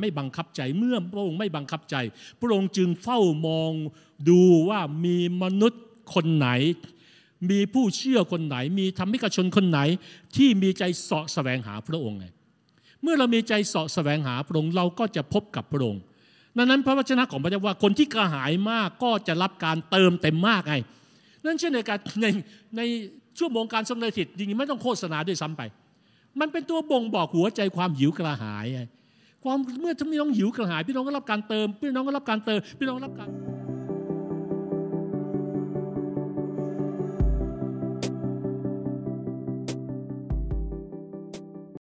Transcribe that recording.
ไม่บังคับใจเมื่อพระองค์ไม่บังคับใจ พระองค์จึงเฝ้ามองดูว่ามีมนุษย์คนไหน มีผู้เชื่อคนไหน มีธรรมิกชนคนไหน ที่มีใจเสาะแสวงหาพระองค์ไงเมื่อเรามีใจเสาะแสวงหาพระองค์เราก็จะพบกับพระองค์ดังนั้นพระวจนะของพระเจ้าว่าคนที่กระหายมากก็จะรับการเติมเต็มมากไงนั่นเช่นในการในในชั่วโมงการสำเร็จจริงๆไม่ต้องโฆษณาด้วยซ้ำไป มันเป็นตัวบ่งบอกหัวใจความหิวกระหายไง ความเมื่อพี่น้องหิวกระหายพี่น้องก็รับการเติมพี่น้องก็รับการเติมพี่น้องก็รับการ